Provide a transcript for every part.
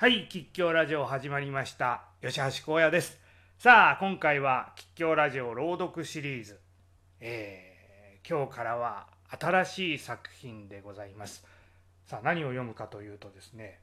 はい吉祥ラジオ始まりました。吉橋荒野です。さあ今回は吉祥ラジオ朗読シリーズ、えー、今日からは新しい作品でございます。さあ何を読むかというとですね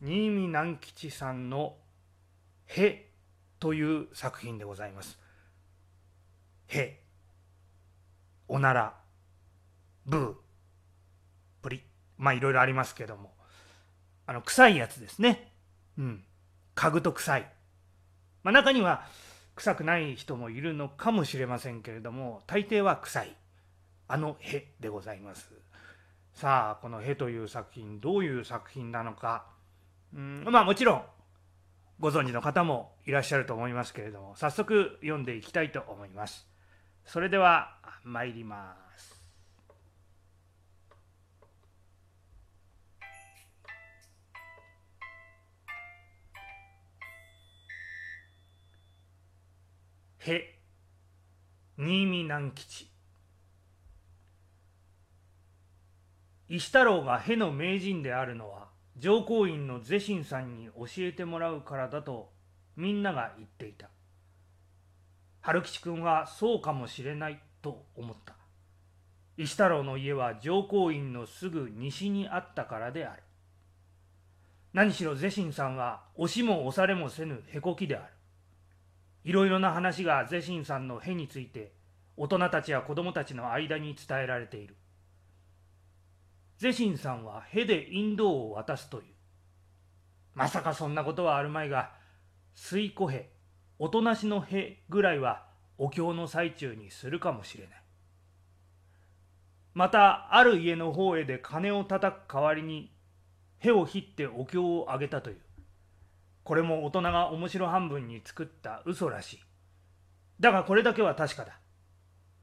新見南吉さんの「へ」という作品でございます。へおならブープリまあいろいろありますけども。あの臭いやつですね。うん。嗅ぐと臭い。まあ、中には臭くない人もいるのかもしれませんけれども、大抵は臭い。あのへでございます。さあ、このへという作品、どういう作品なのか。うん、まあもちろん、ご存知の方もいらっしゃると思いますけれども、早速読んでいきたいと思います。それでは参ります。へ。新見南吉。石太郎がへの名人であるのは上皇院の是心さんに教えてもらうからだとみんなが言っていた。春吉君はそうかもしれないと思った。石太郎の家は上皇院のすぐ西にあったからである。何しろ是心さんは押しも押されもせぬへこきである。いろいろな話がゼシンさんのへについて大人たちや子供たちの間に伝えられている。ゼシンさんはへで引導を渡すという。まさかそんなことはあるまいが、水子へ、おとなしのへぐらいはお経の最中にするかもしれない。また、ある家の方へで金を叩く代わりに、へをひってお経をあげたという。これも大人が面白半分に作った嘘らしい。だがこれだけは確かだ。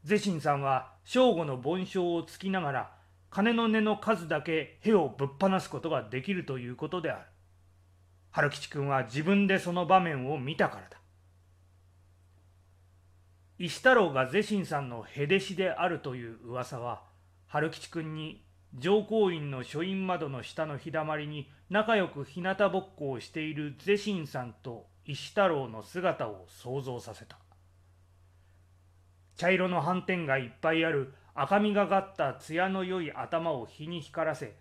ゼシンさんは正午の盆章をつきながら金の根の数だけへをぶっ放すことができるということである。春吉君は自分でその場面を見たからだ。石太郎がゼシンさんのへ弟子であるという噂は春吉君に上皇院の書院窓の下の日だまりに仲良く日向ぼっこをしているゼシンさんと石太郎の姿を想像させた。茶色の斑点がいっぱいある赤みがかった艶の良い頭を日に光らせ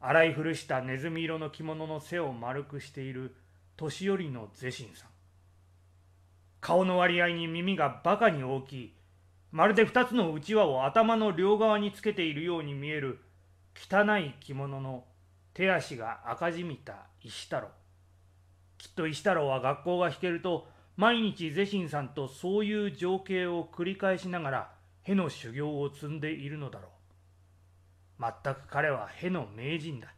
洗い古したネズミ色の着物の背を丸くしている年寄りのゼシンさん。顔の割合に耳がバカに大きい。まるで二つのうちわを頭の両側につけているように見える汚い着物の手足が赤じみた石太郎。きっと石太郎は学校が弾けると毎日ゼシンさんとそういう情景を繰り返しながらへの修行を積んでいるのだろう。全く彼はへの名人だ。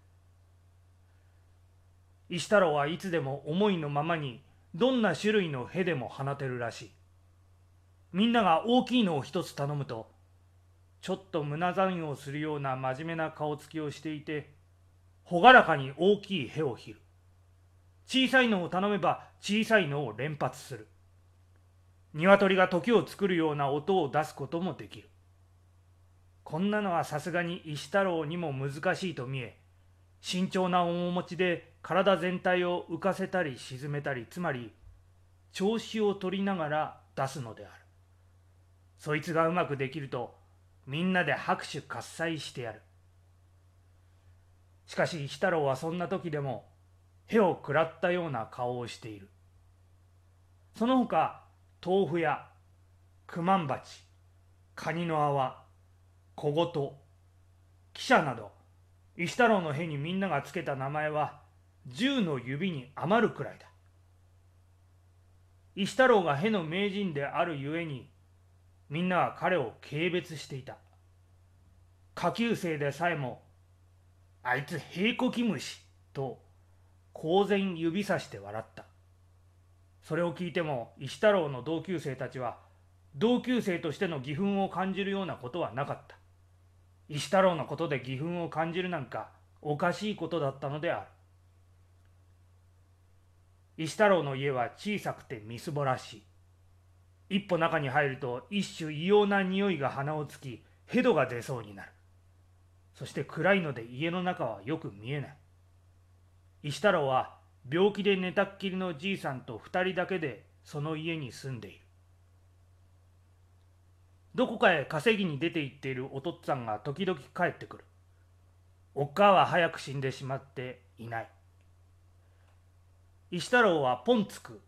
石太郎はいつでも思いのままにどんな種類のへでも放てるらしい。みんなが大きいのを一つ頼むとちょっと胸残をするような真面目な顔つきをしていて朗らかに大きいへをひる。小さいのを頼めば小さいのを連発する。鶏が時を作るような音を出すこともできる。こんなのはさすがに石太郎にも難しいと見え慎重な面持ちで体全体を浮かせたり沈めたりつまり調子を取りながら出すのである。そいつがうまくできるとみんなで拍手喝采してやる。しかし石太郎はそんな時でもへを食らったような顔をしている。その他豆腐や九万鉢、カニの泡、小言、汽車など石太郎のへにみんながつけた名前は十の指に余るくらいだ。石太郎がへの名人であるゆえにみんなは彼を軽蔑していた。下級生でさえも、あいつ平子キムシと公然指さして笑った。それを聞いても石太郎の同級生たちは同級生としての義憤を感じるようなことはなかった。石太郎のことで義憤を感じるなんかおかしいことだったのである。石太郎の家は小さくてみすぼらしい。一歩中に入ると一種異様な匂いが鼻をつきヘドが出そうになる。そして暗いので家の中はよく見えない。石太郎は病気で寝たっきりのじいさんと二人だけでその家に住んでいる。どこかへ稼ぎに出て行っているお父っつぁんが時々帰ってくる。おっかは早く死んでしまっていない。石太郎はポンつく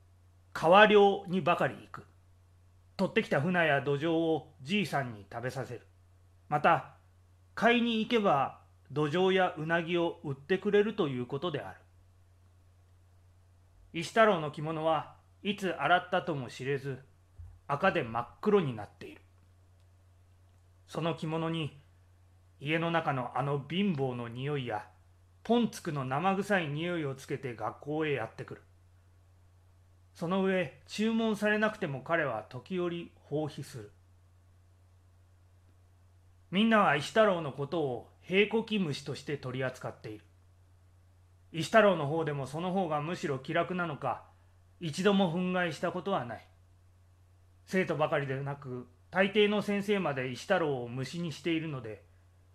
川漁にばかり行く。取ってきた船や土壌をじいさんに食べさせる。また買いに行けば土壌やうなぎを売ってくれるということである。石太郎の着物はいつ洗ったとも知れず赤で真っ黒になっている。その着物に家の中のあの貧乏の匂いやポンツクの生臭い匂いをつけて学校へやってくる。その上注文されなくても彼は時折放棄する。みんなは石太郎のことを平コキ虫として取り扱っている。石太郎の方でもその方がむしろ気楽なのか一度も憤慨したことはない。生徒ばかりでなく大抵の先生まで石太郎を虫にしているので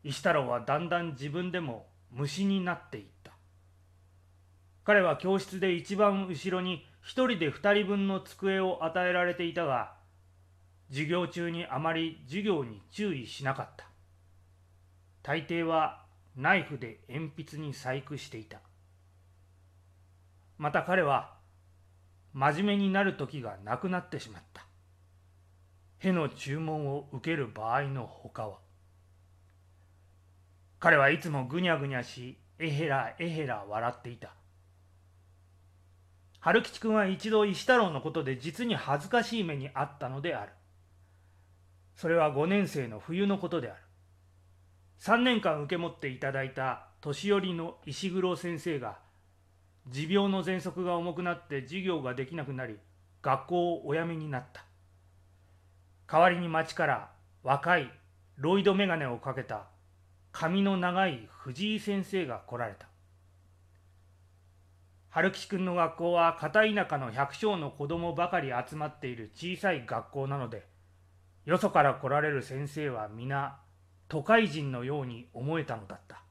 石太郎はだんだん自分でも虫になっていった。彼は教室で一番後ろに一人で二人分の机を与えられていたが授業中にあまり授業に注意しなかった。大抵はナイフで鉛筆に細工していた。また彼は真面目になる時がなくなってしまった。への注文を受ける場合のほかは。彼はいつもぐにゃぐにゃしえへらえへら笑っていた。春吉君は一度石太郎のことで実に恥ずかしい目にあったのである。それは5年生の冬のことである。3年間受け持っていただいた年寄りの石黒先生が持病の喘息が重くなって授業ができなくなり学校をお辞めになった。代わりに町から若いロイド眼鏡をかけた髪の長い藤井先生が来られた。春吉君の学校は片田舎の百姓の子供ばかり集まっている小さい学校なのでよそから来られる先生は皆都会人のように思えたのだった。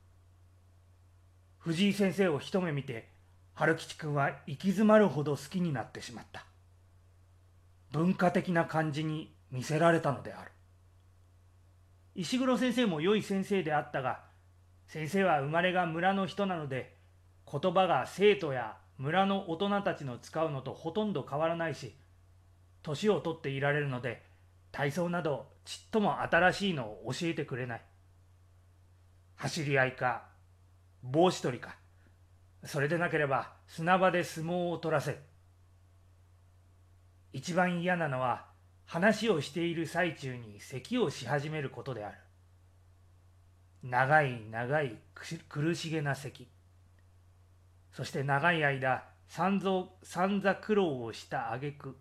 藤井先生を一目見て春吉君は行き詰まるほど好きになってしまった。文化的な感じに見せられたのである。石黒先生も良い先生であったが先生は生まれが村の人なので言葉が生徒や村の大人たちの使うのとほとんど変わらないし年を取っていられるので体操などちっとも新しいのを教えてくれない。走り合いか帽子取りかそれでなければ砂場で相撲を取らせ。る一番嫌なのは話をしている最中に咳をし始めることである。長い長い苦しげな咳。そして長い間散々苦労をした挙句。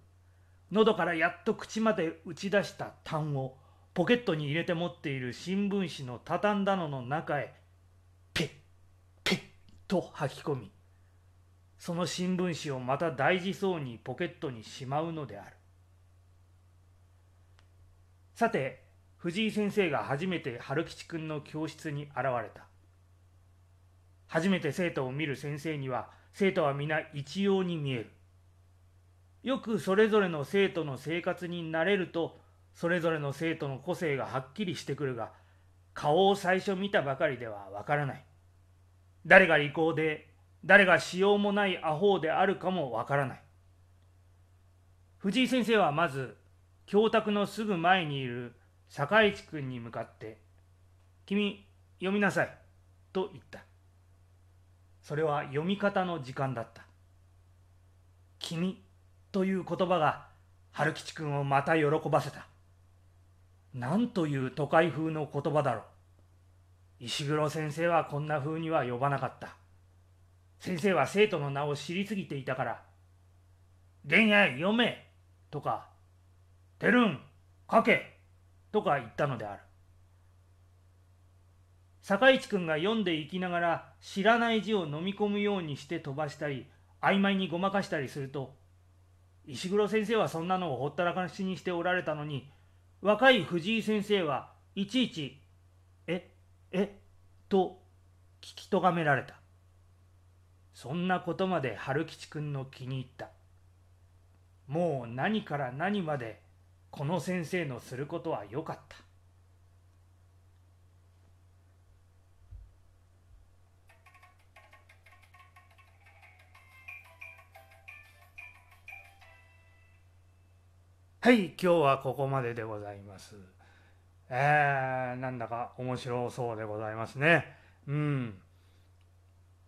喉からやっと口まで打ち出した痰をポケットに入れて持っている新聞紙の畳んだのの中へペッペッと吐き込みその新聞紙をまた大事そうにポケットにしまうのである。さて藤井先生が初めて春吉君の教室に現れた。初めて生徒を見る先生には生徒は皆一様に見える。よくそれぞれの生徒の生活になれるとそれぞれの生徒の個性がはっきりしてくるが顔を最初見たばかりではわからない。誰が利口で誰がしようもないアホであるかもわからない。藤井先生はまず教託のすぐ前にいる坂市君に向かって「君読みなさい」と言った。それは読み方の時間だった「君」という言葉が春吉君をまた喜ばせた。なんという都会風の言葉だろう。石黒先生はこんな風には呼ばなかった。先生は生徒の名を知りすぎていたから、玄愛読めとか、てるん書けとか言ったのである。坂市君が読んでいきながら知らない字を飲み込むようにして飛ばしたり曖昧にごまかしたりすると石黒先生はそんなのをほったらかしにしておられたのに若い藤井先生はいちいち「ええと聞きとがめられた。そんなことまで春吉くんの気に入った。もう何から何までこの先生のすることはよかった。はい今日はここまででございます。えー、なんだか面白そうでございますね。うん。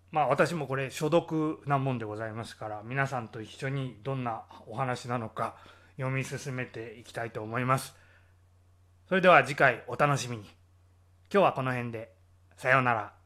まあ私もこれ所読なもんでございますから皆さんと一緒にどんなお話なのか読み進めていきたいと思います。それでは次回お楽しみに。今日はこの辺で。さようなら。